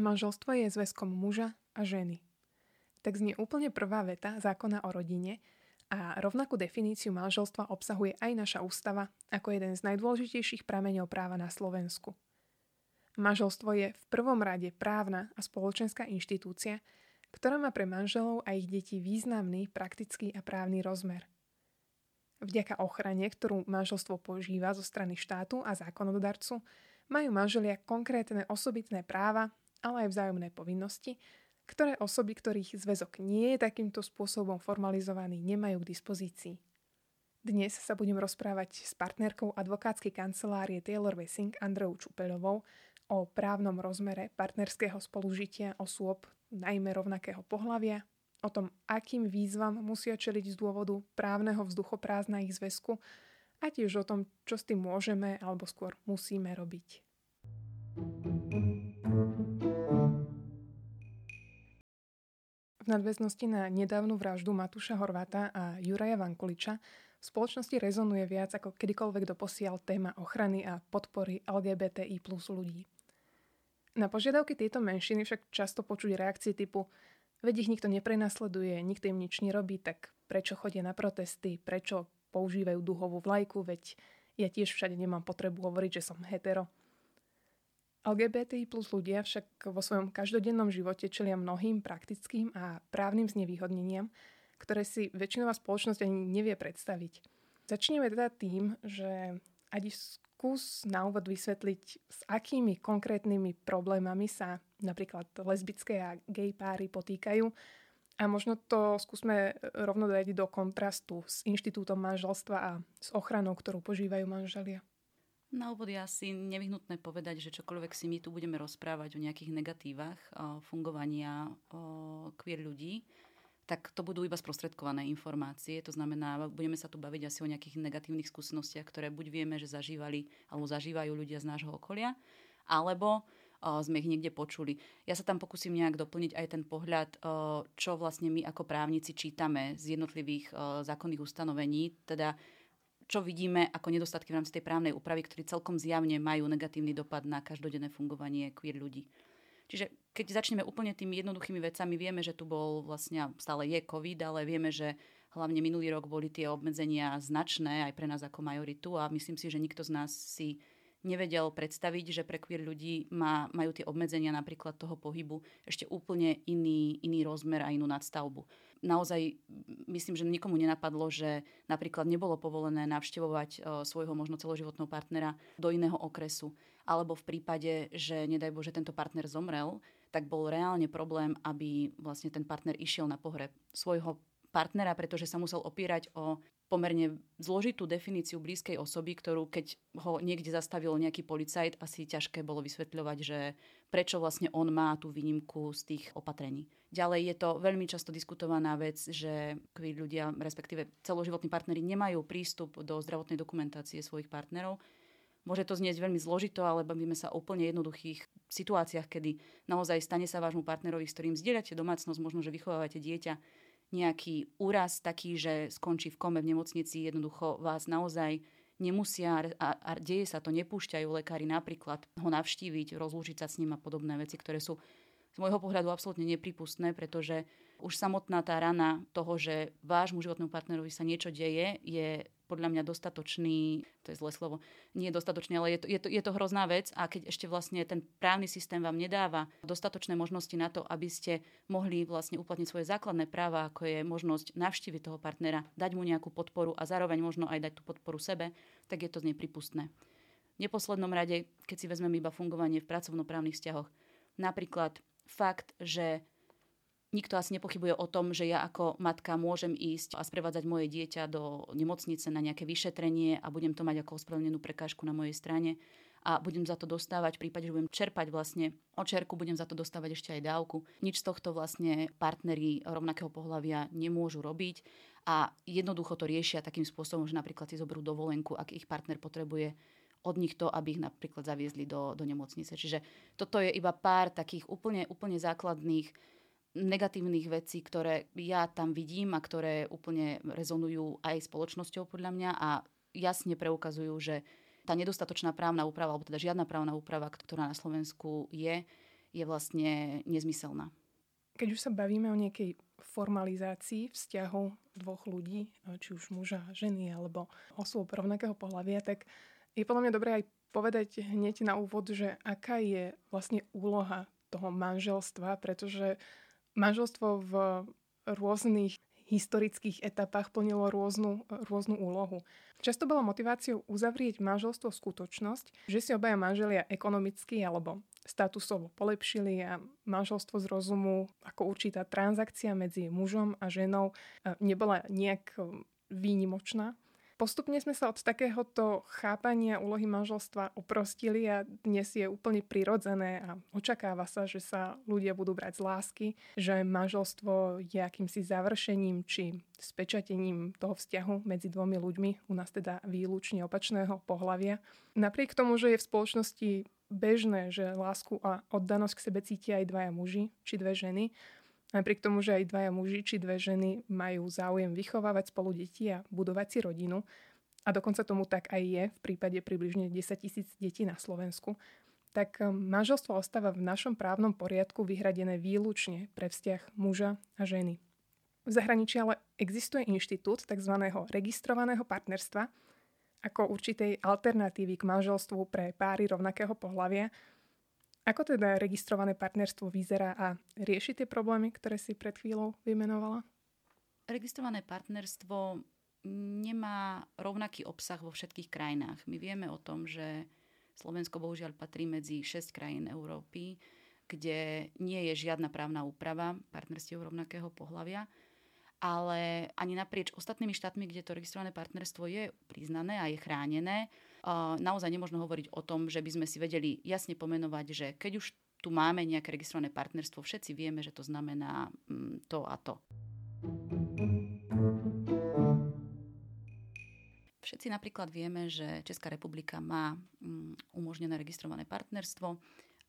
Manželstvo je zväzkom muža a ženy. Tak znie úplne prvá veta zákona o rodine a rovnakú definíciu manželstva obsahuje aj naša ústava ako jeden z najdôležitejších prameňov práva na Slovensku. Manželstvo je v prvom rade právna a spoločenská inštitúcia, ktorá má pre manželov a ich deti významný praktický a právny rozmer. Vďaka ochrane, ktorú manželstvo požíva zo strany štátu a zákonodarcu, majú manželia konkrétne osobitné práva ale aj vzájomné povinnosti, ktoré osoby, ktorých zväzok nie je takýmto spôsobom formalizovaný, nemajú k dispozícii. Dnes sa budem rozprávať s partnerkou advokátskej kancelárie Taylor Wessing Andreou Čupeľovou o právnom rozmere partnerského spolužitia osôb najmä rovnakého pohlavia, o tom, akým výzvam musia čeliť z dôvodu právneho vzduchoprázdna ich zväzku a tiež o tom, čo s tým môžeme alebo skôr musíme robiť. V nadväznosti na nedávnu vraždu Matúša Horváta a Juraja Vankuliča v spoločnosti rezonuje viac ako kedykoľvek doposiaľ téma ochrany a podpory LGBTI plus ľudí. Na požiadavky tejto menšiny však často počuť reakcie typu veď ich nikto neprenasleduje, nikto im nič nerobí, tak prečo chodia na protesty, prečo používajú duhovú vlajku, veď ja tiež všade nemám potrebu hovoriť, že som hetero. LGBTI plus ľudia však vo svojom každodennom živote čelia mnohým praktickým a právnym znevýhodneniam, ktoré si väčšinová spoločnosť ani nevie predstaviť. Začneme teda tým, že Adi skús na úvod vysvetliť, s akými konkrétnymi problémami sa napríklad lesbické a gay páry potýkajú a možno to skúsme rovno dať do kontrastu s inštitútom manželstva a s ochranou, ktorú požívajú manželia. Na úvod je asi nevyhnutné povedať, že čokoľvek si my tu budeme rozprávať o nejakých negatívach o fungovania o queer ľudí, tak to budú iba sprostredkované informácie. To znamená, budeme sa tu baviť asi o nejakých negatívnych skúsenostiach, ktoré buď vieme, že zažívali alebo zažívajú ľudia z nášho okolia, alebo o, sme ich niekde počuli. Ja sa tam pokúsim nejak doplniť aj ten pohľad, o, čo vlastne my ako právnici čítame z jednotlivých o, zákonných ustanovení, teda čo vidíme ako nedostatky v rámci tej právnej úpravy, ktorí celkom zjavne majú negatívny dopad na každodenné fungovanie queer ľudí. Čiže keď začneme úplne tými jednoduchými vecami, vieme, že tu bol vlastne, stále je COVID, ale vieme, že hlavne minulý rok boli tie obmedzenia značné aj pre nás ako majoritu a myslím si, že nikto z nás si nevedel predstaviť, že pre queer ľudí má, majú tie obmedzenia napríklad toho pohybu ešte úplne iný, iný rozmer a inú nadstavbu. Naozaj myslím, že nikomu nenapadlo, že napríklad nebolo povolené navštevovať e, svojho možno celoživotného partnera do iného okresu. Alebo v prípade, že nedaj Bože tento partner zomrel, tak bol reálne problém, aby vlastne ten partner išiel na pohreb svojho partnera, pretože sa musel opierať o pomerne zložitú definíciu blízkej osoby, ktorú keď ho niekde zastavil nejaký policajt, asi ťažké bolo vysvetľovať, že prečo vlastne on má tú výnimku z tých opatrení. Ďalej je to veľmi často diskutovaná vec, že queer ľudia, respektíve celoživotní partnery nemajú prístup do zdravotnej dokumentácie svojich partnerov. Môže to znieť veľmi zložito, ale bavíme sa o úplne jednoduchých situáciách, kedy naozaj stane sa vášmu partnerovi, s ktorým zdieľate domácnosť, možno, že vychovávate dieťa, nejaký úraz taký, že skončí v kome v nemocnici, jednoducho vás naozaj nemusia, a, a deje sa to, nepúšťajú lekári napríklad ho navštíviť, rozlúčiť sa s ním a podobné veci, ktoré sú z môjho pohľadu absolútne nepripustné, pretože už samotná tá rana toho, že vášmu životnému partnerovi sa niečo deje, je podľa mňa dostatočný, to je zlé slovo, nie je dostatočný, ale je to, je, to, je to hrozná vec a keď ešte vlastne ten právny systém vám nedáva dostatočné možnosti na to, aby ste mohli vlastne uplatniť svoje základné práva, ako je možnosť navštíviť toho partnera, dať mu nejakú podporu a zároveň možno aj dať tú podporu sebe, tak je to nepripustné. V neposlednom rade, keď si vezmeme iba fungovanie v pracovnoprávnych vzťahoch, napríklad fakt, že Nikto asi nepochybuje o tom, že ja ako matka môžem ísť a sprevádzať moje dieťa do nemocnice na nejaké vyšetrenie a budem to mať ako ospravedlnenú prekážku na mojej strane a budem za to dostávať, v prípade, že budem čerpať vlastne očerku, budem za to dostávať ešte aj dávku. Nič z tohto vlastne partneri rovnakého pohľavia nemôžu robiť a jednoducho to riešia takým spôsobom, že napríklad si zoberú dovolenku, ak ich partner potrebuje od nich to, aby ich napríklad zaviezli do, do nemocnice. Čiže toto je iba pár takých úplne, úplne základných negatívnych vecí, ktoré ja tam vidím a ktoré úplne rezonujú aj spoločnosťou podľa mňa a jasne preukazujú, že tá nedostatočná právna úprava, alebo teda žiadna právna úprava, ktorá na Slovensku je, je vlastne nezmyselná. Keď už sa bavíme o nejakej formalizácii vzťahov dvoch ľudí, či už muža ženy, alebo osôb rovnakého pohľavia, tak je podľa mňa dobré aj povedať hneď na úvod, že aká je vlastne úloha toho manželstva, pretože manželstvo v rôznych historických etapách plnilo rôznu, rôznu úlohu. Často bola motiváciou uzavrieť manželstvo skutočnosť, že si obaja manželia ekonomicky alebo statusovo polepšili a manželstvo z rozumu ako určitá transakcia medzi mužom a ženou nebola nejak výnimočná. Postupne sme sa od takéhoto chápania úlohy manželstva oprostili a dnes je úplne prirodzené a očakáva sa, že sa ľudia budú brať z lásky, že manželstvo je akýmsi završením či spečatením toho vzťahu medzi dvomi ľuďmi, u nás teda výlučne opačného pohľavia. Napriek tomu, že je v spoločnosti bežné, že lásku a oddanosť k sebe cítia aj dvaja muži či dve ženy, Napriek tomu, že aj dvaja muži či dve ženy majú záujem vychovávať spolu deti a budovať si rodinu, a dokonca tomu tak aj je v prípade približne 10 tisíc detí na Slovensku, tak um, manželstvo ostáva v našom právnom poriadku vyhradené výlučne pre vzťah muža a ženy. V zahraničí ale existuje inštitút tzv. registrovaného partnerstva ako určitej alternatívy k manželstvu pre páry rovnakého pohľavia, ako teda registrované partnerstvo vyzerá a rieši tie problémy, ktoré si pred chvíľou vymenovala? Registrované partnerstvo nemá rovnaký obsah vo všetkých krajinách. My vieme o tom, že Slovensko bohužiaľ patrí medzi 6 krajín Európy, kde nie je žiadna právna úprava partnerstiev rovnakého pohľavia, ale ani naprieč ostatnými štátmi, kde to registrované partnerstvo je priznané a je chránené, naozaj nemôžno hovoriť o tom, že by sme si vedeli jasne pomenovať, že keď už tu máme nejaké registrované partnerstvo, všetci vieme, že to znamená mm, to a to. Všetci napríklad vieme, že Česká republika má mm, umožnené registrované partnerstvo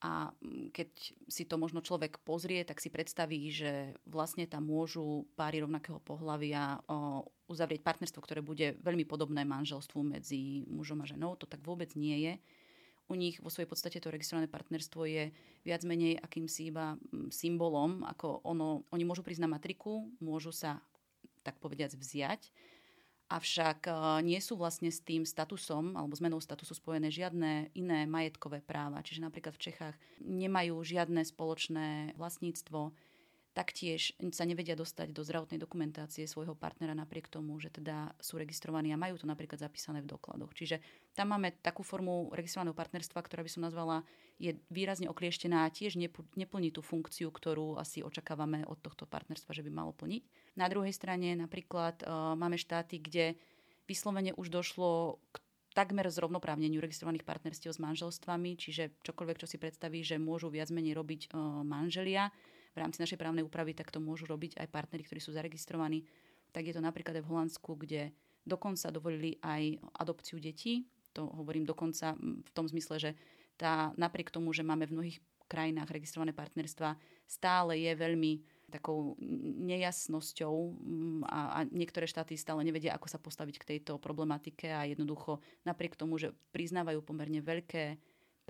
a mm, keď si to možno človek pozrie, tak si predstaví, že vlastne tam môžu páry rovnakého pohľavia uzavrieť partnerstvo, ktoré bude veľmi podobné manželstvu medzi mužom a ženou. To tak vôbec nie je. U nich vo svojej podstate to registrované partnerstvo je viac menej akýmsi iba mm, symbolom, ako ono, oni môžu prísť na matriku, môžu sa tak povediac vziať, avšak e, nie sú vlastne s tým statusom alebo zmenou statusu spojené žiadne iné majetkové práva. Čiže napríklad v Čechách nemajú žiadne spoločné vlastníctvo, taktiež sa nevedia dostať do zdravotnej dokumentácie svojho partnera napriek tomu, že teda sú registrovaní a majú to napríklad zapísané v dokladoch. Čiže tam máme takú formu registrovaného partnerstva, ktorá by som nazvala, je výrazne oklieštená a tiež neplní tú funkciu, ktorú asi očakávame od tohto partnerstva, že by malo plniť. Na druhej strane napríklad uh, máme štáty, kde vyslovene už došlo k takmer zrovnoprávneniu registrovaných partnerstiev s manželstvami, čiže čokoľvek, čo si predstaví, že môžu viac menej robiť uh, manželia, v rámci našej právnej úpravy, tak to môžu robiť aj partnery, ktorí sú zaregistrovaní. Tak je to napríklad aj v Holandsku, kde dokonca dovolili aj adopciu detí. To hovorím dokonca v tom zmysle, že tá, napriek tomu, že máme v mnohých krajinách registrované partnerstva, stále je veľmi takou nejasnosťou a, a niektoré štáty stále nevedia, ako sa postaviť k tejto problematike a jednoducho napriek tomu, že priznávajú pomerne veľké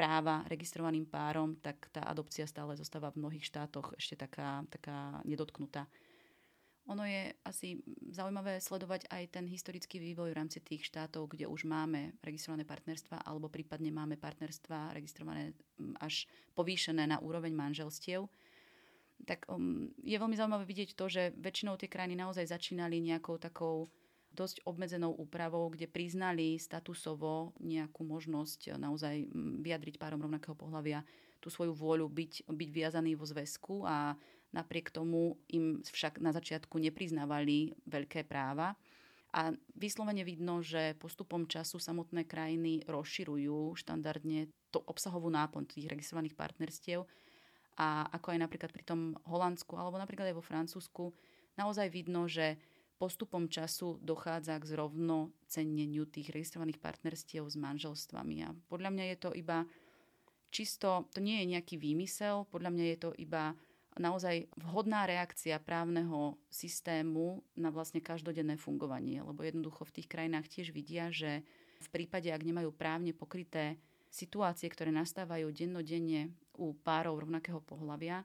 práva registrovaným párom, tak tá adopcia stále zostáva v mnohých štátoch ešte taká, taká nedotknutá. Ono je asi zaujímavé sledovať aj ten historický vývoj v rámci tých štátov, kde už máme registrované partnerstva alebo prípadne máme partnerstva registrované až povýšené na úroveň manželstiev. Tak um, je veľmi zaujímavé vidieť to, že väčšinou tie krajiny naozaj začínali nejakou takou dosť obmedzenou úpravou, kde priznali statusovo nejakú možnosť naozaj vyjadriť párom rovnakého pohľavia tú svoju vôľu byť, byť viazaný vo zväzku a napriek tomu im však na začiatku nepriznávali veľké práva. A vyslovene vidno, že postupom času samotné krajiny rozširujú štandardne to obsahovú náplň tých registrovaných partnerstiev. A ako aj napríklad pri tom Holandsku alebo napríklad aj vo Francúzsku, naozaj vidno, že postupom času dochádza k zrovnocenneniu tých registrovaných partnerstiev s manželstvami. A podľa mňa je to iba čisto, to nie je nejaký výmysel, podľa mňa je to iba naozaj vhodná reakcia právneho systému na vlastne každodenné fungovanie. Lebo jednoducho v tých krajinách tiež vidia, že v prípade, ak nemajú právne pokryté situácie, ktoré nastávajú dennodenne u párov rovnakého pohľavia,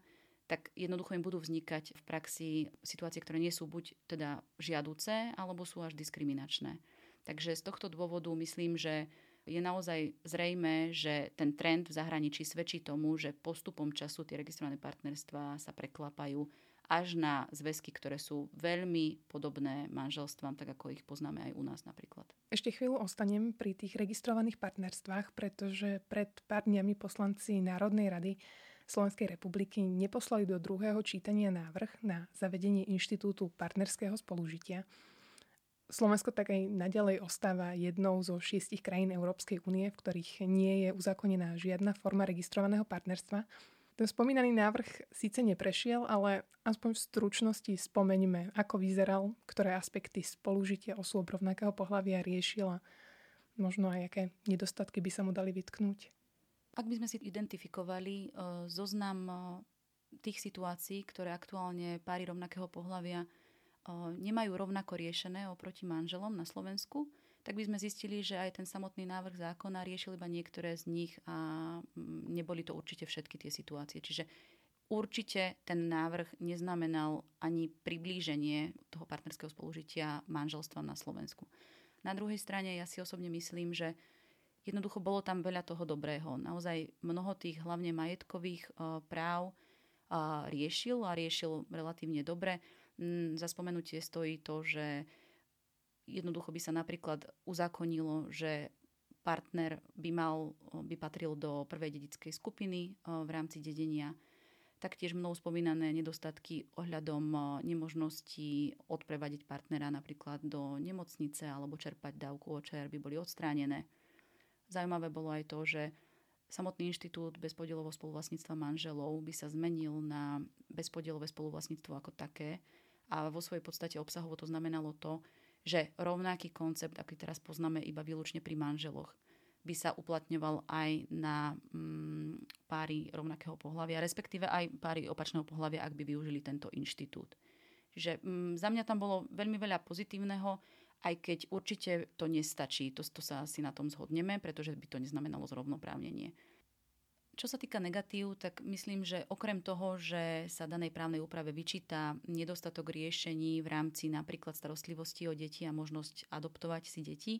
tak jednoducho im budú vznikať v praxi situácie, ktoré nie sú buď teda žiaduce, alebo sú až diskriminačné. Takže z tohto dôvodu myslím, že je naozaj zrejme, že ten trend v zahraničí svedčí tomu, že postupom času tie registrované partnerstvá sa preklapajú až na zväzky, ktoré sú veľmi podobné manželstvám, tak ako ich poznáme aj u nás napríklad. Ešte chvíľu ostanem pri tých registrovaných partnerstvách, pretože pred pár dňami poslanci Národnej rady Slovenskej republiky neposlali do druhého čítania návrh na zavedenie inštitútu partnerského spolužitia, Slovensko tak aj naďalej ostáva jednou zo šiestich krajín Európskej únie, v ktorých nie je uzákonená žiadna forma registrovaného partnerstva. Ten spomínaný návrh síce neprešiel, ale aspoň v stručnosti spomeňme, ako vyzeral, ktoré aspekty spolužitia osôb rovnakého pohľavia riešila, možno aj aké nedostatky by sa mu dali vytknúť. Ak by sme si identifikovali uh, zoznam uh, tých situácií, ktoré aktuálne páry rovnakého pohľavia nemajú rovnako riešené oproti manželom na Slovensku, tak by sme zistili, že aj ten samotný návrh zákona riešil iba niektoré z nich a mm, neboli to určite všetky tie situácie. Čiže určite ten návrh neznamenal ani priblíženie toho partnerského spolužitia manželstva na Slovensku. Na druhej strane ja si osobne myslím, že jednoducho bolo tam veľa toho dobrého. Naozaj mnoho tých hlavne majetkových práv riešil a riešil relatívne dobre Mm, za spomenutie stojí to, že jednoducho by sa napríklad uzakonilo, že partner by mal, by patril do prvej dedickej skupiny v rámci dedenia. Taktiež mnou spomínané nedostatky ohľadom nemožnosti odprevadiť partnera napríklad do nemocnice alebo čerpať dávku OČR by boli odstránené. Zaujímavé bolo aj to, že samotný inštitút bezpodielového spoluvlastníctva manželov by sa zmenil na bezpodielové spoluvlastníctvo ako také, a vo svojej podstate obsahovo to znamenalo to, že rovnaký koncept, aký teraz poznáme iba výlučne pri manželoch, by sa uplatňoval aj na mm, páry rovnakého pohľavia, respektíve aj páry opačného pohľavia, ak by využili tento inštitút. Čiže mm, za mňa tam bolo veľmi veľa pozitívneho, aj keď určite to nestačí. To, to sa asi na tom zhodneme, pretože by to neznamenalo zrovnoprávnenie. Čo sa týka negatív, tak myslím, že okrem toho, že sa danej právnej úprave vyčíta nedostatok riešení v rámci napríklad starostlivosti o deti a možnosť adoptovať si deti,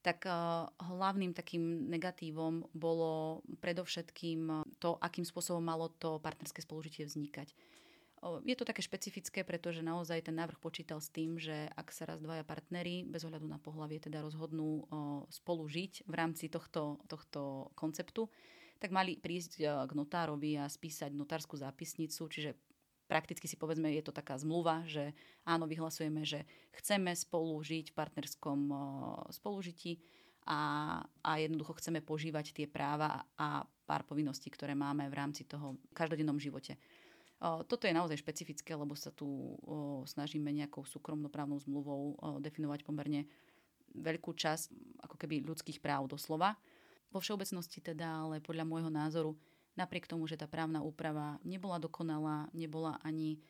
tak eh, hlavným takým negatívom bolo predovšetkým to, akým spôsobom malo to partnerské spolužitie vznikať. Je to také špecifické, pretože naozaj ten návrh počítal s tým, že ak sa raz dvaja partnery bez ohľadu na pohlavie teda rozhodnú spolu žiť v rámci tohto, tohto konceptu, tak mali prísť e, k notárovi a spísať notárskú zápisnicu, čiže prakticky si povedzme, je to taká zmluva, že áno, vyhlasujeme, že chceme spolu žiť v partnerskom spolužití a, a jednoducho chceme požívať tie práva a pár povinností, ktoré máme v rámci toho každodennom živote. Toto je naozaj špecifické, lebo sa tu snažíme nejakou súkromnoprávnou zmluvou definovať pomerne veľkú časť ako keby ľudských práv doslova. Vo všeobecnosti teda, ale podľa môjho názoru, napriek tomu, že tá právna úprava nebola dokonalá, nebola ani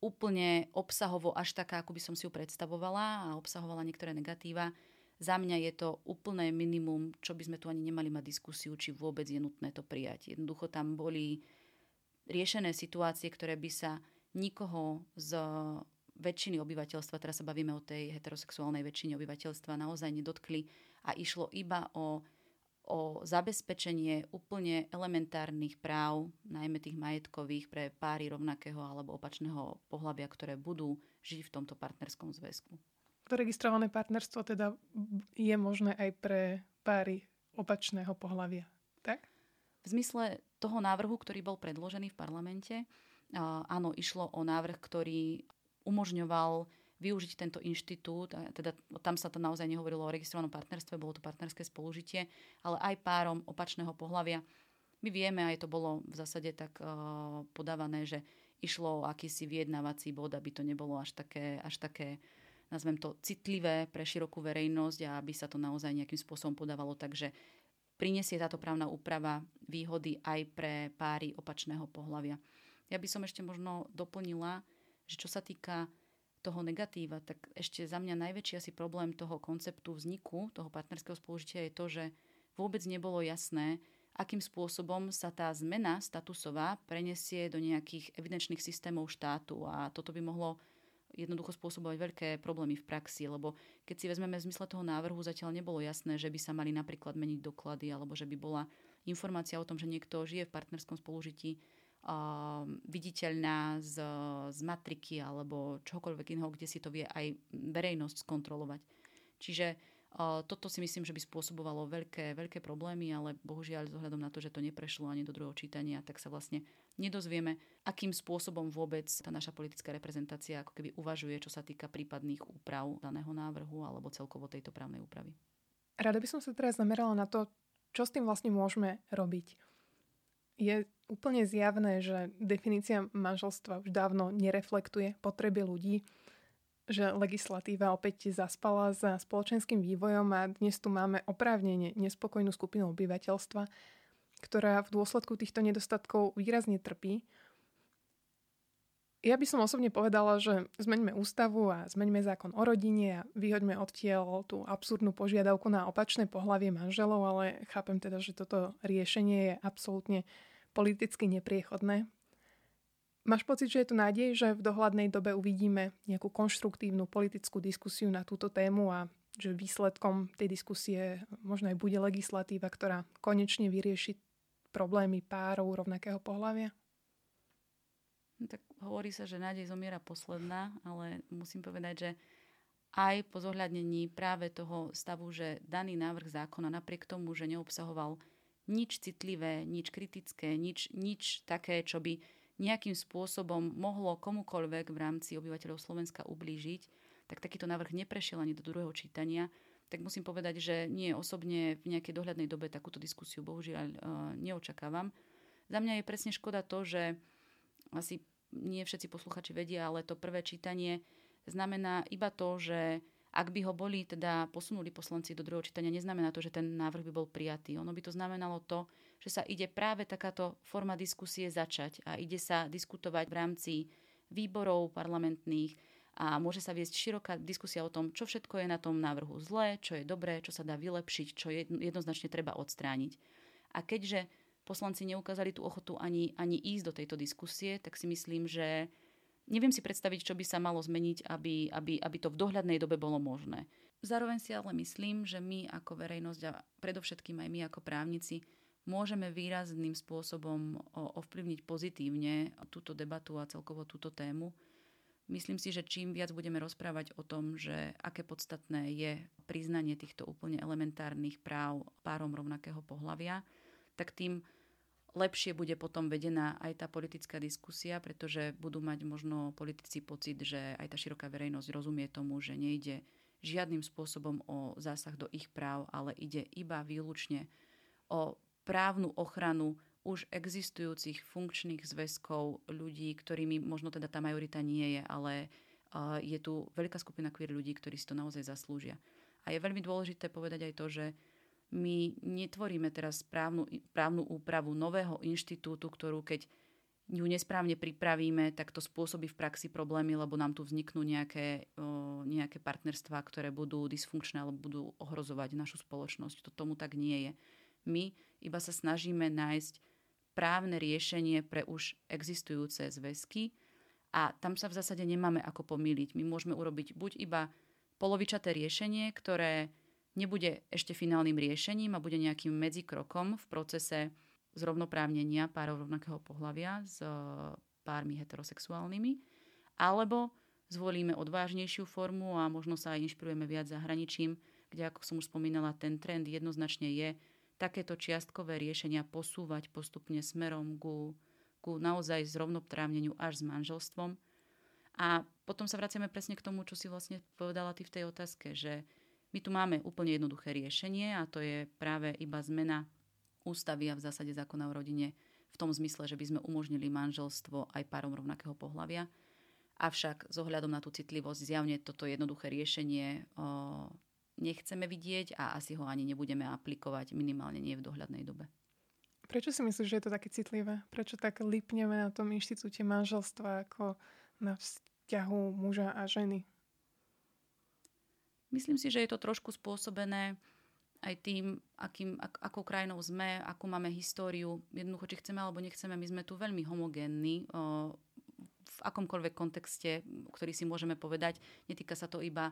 úplne obsahovo až taká, ako by som si ju predstavovala a obsahovala niektoré negatíva, za mňa je to úplné minimum, čo by sme tu ani nemali mať diskusiu, či vôbec je nutné to prijať. Jednoducho tam boli riešené situácie, ktoré by sa nikoho z väčšiny obyvateľstva, teraz sa bavíme o tej heterosexuálnej väčšine obyvateľstva, naozaj nedotkli a išlo iba o o zabezpečenie úplne elementárnych práv, najmä tých majetkových pre páry rovnakého alebo opačného pohľavia, ktoré budú žiť v tomto partnerskom zväzku. To registrované partnerstvo teda je možné aj pre páry opačného pohľavia, tak? V zmysle toho návrhu, ktorý bol predložený v parlamente, áno, išlo o návrh, ktorý umožňoval využiť tento inštitút, teda tam sa to naozaj nehovorilo o registrovanom partnerstve, bolo to partnerské spolužitie, ale aj párom opačného pohľavia. My vieme, aj to bolo v zásade tak podávané, že išlo o akýsi vyjednávací bod, aby to nebolo až také, až také nazvem to, citlivé pre širokú verejnosť a aby sa to naozaj nejakým spôsobom podávalo. Takže prinesie táto právna úprava výhody aj pre páry opačného pohľavia. Ja by som ešte možno doplnila, že čo sa týka toho negatíva, tak ešte za mňa najväčší asi problém toho konceptu vzniku, toho partnerského spolužitia je to, že vôbec nebolo jasné, akým spôsobom sa tá zmena statusová prenesie do nejakých evidenčných systémov štátu a toto by mohlo jednoducho spôsobovať veľké problémy v praxi, lebo keď si vezmeme v zmysle toho návrhu, zatiaľ nebolo jasné, že by sa mali napríklad meniť doklady alebo že by bola informácia o tom, že niekto žije v partnerskom spolužití uh, viditeľná z, z matriky alebo čokoľvek iného, kde si to vie aj verejnosť skontrolovať. Čiže toto si myslím, že by spôsobovalo veľké, veľké problémy, ale bohužiaľ zohľadom na to, že to neprešlo ani do druhého čítania, tak sa vlastne nedozvieme, akým spôsobom vôbec tá naša politická reprezentácia ako keby uvažuje, čo sa týka prípadných úprav daného návrhu alebo celkovo tejto právnej úpravy. Rada by som sa teraz zamerala na to, čo s tým vlastne môžeme robiť. Je úplne zjavné, že definícia manželstva už dávno nereflektuje potreby ľudí, že legislatíva opäť zaspala za spoločenským vývojom a dnes tu máme oprávnene nespokojnú skupinu obyvateľstva, ktorá v dôsledku týchto nedostatkov výrazne trpí. Ja by som osobne povedala, že zmeňme ústavu a zmeňme zákon o rodine a vyhoďme odtiaľ tú absurdnú požiadavku na opačné pohlavie manželov, ale chápem teda, že toto riešenie je absolútne politicky nepriechodné. Máš pocit, že je tu nádej, že v dohľadnej dobe uvidíme nejakú konštruktívnu politickú diskusiu na túto tému a že výsledkom tej diskusie možno aj bude legislatíva, ktorá konečne vyrieši problémy párov rovnakého pohľavia? No, tak hovorí sa, že nádej zomiera posledná, ale musím povedať, že aj po zohľadnení práve toho stavu, že daný návrh zákona napriek tomu, že neobsahoval nič citlivé, nič kritické, nič, nič také, čo by nejakým spôsobom mohlo komukoľvek v rámci obyvateľov Slovenska ublížiť, tak takýto návrh neprešiel ani do druhého čítania tak musím povedať, že nie osobne v nejakej dohľadnej dobe takúto diskusiu bohužiaľ e, neočakávam. Za mňa je presne škoda to, že asi nie všetci posluchači vedia, ale to prvé čítanie znamená iba to, že ak by ho boli teda posunuli poslanci do druhého čítania, neznamená to, že ten návrh by bol prijatý. Ono by to znamenalo to, že sa ide práve takáto forma diskusie začať a ide sa diskutovať v rámci výborov parlamentných, a môže sa viesť široká diskusia o tom, čo všetko je na tom návrhu zlé, čo je dobré, čo sa dá vylepšiť, čo jednoznačne treba odstrániť. A keďže poslanci neukázali tú ochotu ani, ani ísť do tejto diskusie, tak si myslím, že neviem si predstaviť, čo by sa malo zmeniť, aby, aby, aby to v dohľadnej dobe bolo možné. Zároveň si ale myslím, že my ako verejnosť a predovšetkým aj my ako právnici môžeme výrazným spôsobom ovplyvniť pozitívne túto debatu a celkovo túto tému. Myslím si, že čím viac budeme rozprávať o tom, že aké podstatné je priznanie týchto úplne elementárnych práv párom rovnakého pohľavia, tak tým lepšie bude potom vedená aj tá politická diskusia, pretože budú mať možno politici pocit, že aj tá široká verejnosť rozumie tomu, že nejde žiadnym spôsobom o zásah do ich práv, ale ide iba výlučne o právnu ochranu už existujúcich funkčných zväzkov ľudí, ktorými možno teda tá majorita nie je, ale je tu veľká skupina queer ľudí, ktorí si to naozaj zaslúžia. A je veľmi dôležité povedať aj to, že my netvoríme teraz právnu, právnu úpravu nového inštitútu, ktorú keď ju nesprávne pripravíme, tak to spôsobí v praxi problémy, lebo nám tu vzniknú nejaké, nejaké partnerstvá, ktoré budú dysfunkčné alebo budú ohrozovať našu spoločnosť. To tomu tak nie je. My iba sa snažíme nájsť právne riešenie pre už existujúce zväzky a tam sa v zásade nemáme ako pomýliť. My môžeme urobiť buď iba polovičaté riešenie, ktoré nebude ešte finálnym riešením a bude nejakým medzikrokom v procese zrovnoprávnenia párov rovnakého pohľavia s e, pármi heterosexuálnymi, alebo zvolíme odvážnejšiu formu a možno sa aj inšpirujeme viac zahraničím, kde, ako som už spomínala, ten trend jednoznačne je takéto čiastkové riešenia posúvať postupne smerom ku, ku naozaj zrovnoprávneniu až s manželstvom. A potom sa vraciame presne k tomu, čo si vlastne povedala ty v tej otázke, že my tu máme úplne jednoduché riešenie a to je práve iba zmena ústavy a v zásade zákona o rodine v tom zmysle, že by sme umožnili manželstvo aj párom rovnakého pohľavia. Avšak z ohľadom na tú citlivosť zjavne toto jednoduché riešenie o, nechceme vidieť a asi ho ani nebudeme aplikovať, minimálne nie v dohľadnej dobe. Prečo si myslíš, že je to také citlivé? Prečo tak lipneme na tom inštitúte manželstva ako na vzťahu muža a ženy? Myslím si, že je to trošku spôsobené aj tým, akým, ak, akou krajinou sme, akú máme históriu. Jednoducho, či chceme alebo nechceme, my sme tu veľmi homogénni v akomkoľvek kontexte, ktorý si môžeme povedať. Netýka sa to iba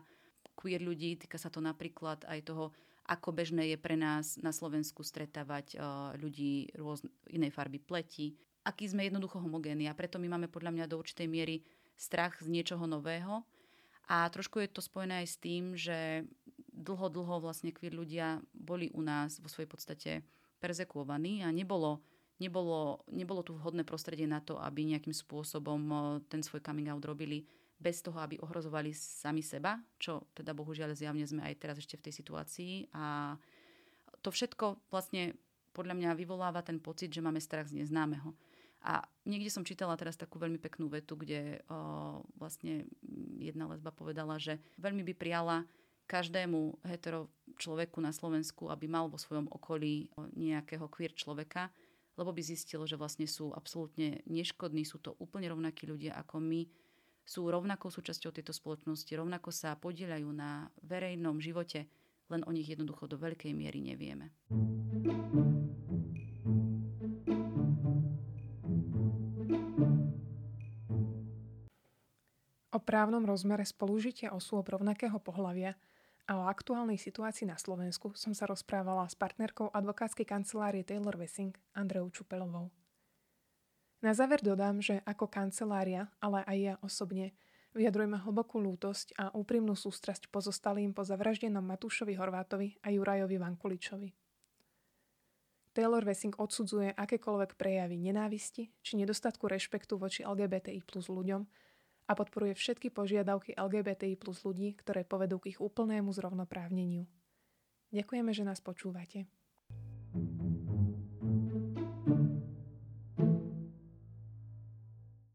queer ľudí, týka sa to napríklad aj toho, ako bežné je pre nás na Slovensku stretávať uh, ľudí rôzne, inej farby pleti. Aký sme jednoducho homogénni a preto my máme podľa mňa do určitej miery strach z niečoho nového. A trošku je to spojené aj s tým, že dlho, dlho vlastne queer ľudia boli u nás vo svojej podstate perzekuovaní a nebolo, nebolo, nebolo tu vhodné prostredie na to, aby nejakým spôsobom ten svoj coming out robili bez toho, aby ohrozovali sami seba, čo teda bohužiaľ zjavne sme aj teraz ešte v tej situácii. A to všetko vlastne podľa mňa vyvoláva ten pocit, že máme strach z neznámeho. A niekde som čítala teraz takú veľmi peknú vetu, kde o, vlastne jedna lesba povedala, že veľmi by prijala každému hetero človeku na Slovensku, aby mal vo svojom okolí nejakého queer človeka, lebo by zistilo, že vlastne sú absolútne neškodní, sú to úplne rovnakí ľudia ako my, sú rovnakou súčasťou tejto spoločnosti, rovnako sa podielajú na verejnom živote, len o nich jednoducho do veľkej miery nevieme. O právnom rozmere spolužitia osôb rovnakého pohľavia a o aktuálnej situácii na Slovensku som sa rozprávala s partnerkou advokátskej kancelárie Taylor Wessing Andreou Čupelovou. Na záver dodám, že ako kancelária, ale aj ja osobne, vyjadrujeme hlbokú lútosť a úprimnú sústrasť pozostalým po zavraždenom Matúšovi Horvátovi a Jurajovi Vankuličovi. Taylor Wessing odsudzuje akékoľvek prejavy nenávisti či nedostatku rešpektu voči LGBTI plus ľuďom a podporuje všetky požiadavky LGBTI plus ľudí, ktoré povedú k ich úplnému zrovnoprávneniu. Ďakujeme, že nás počúvate.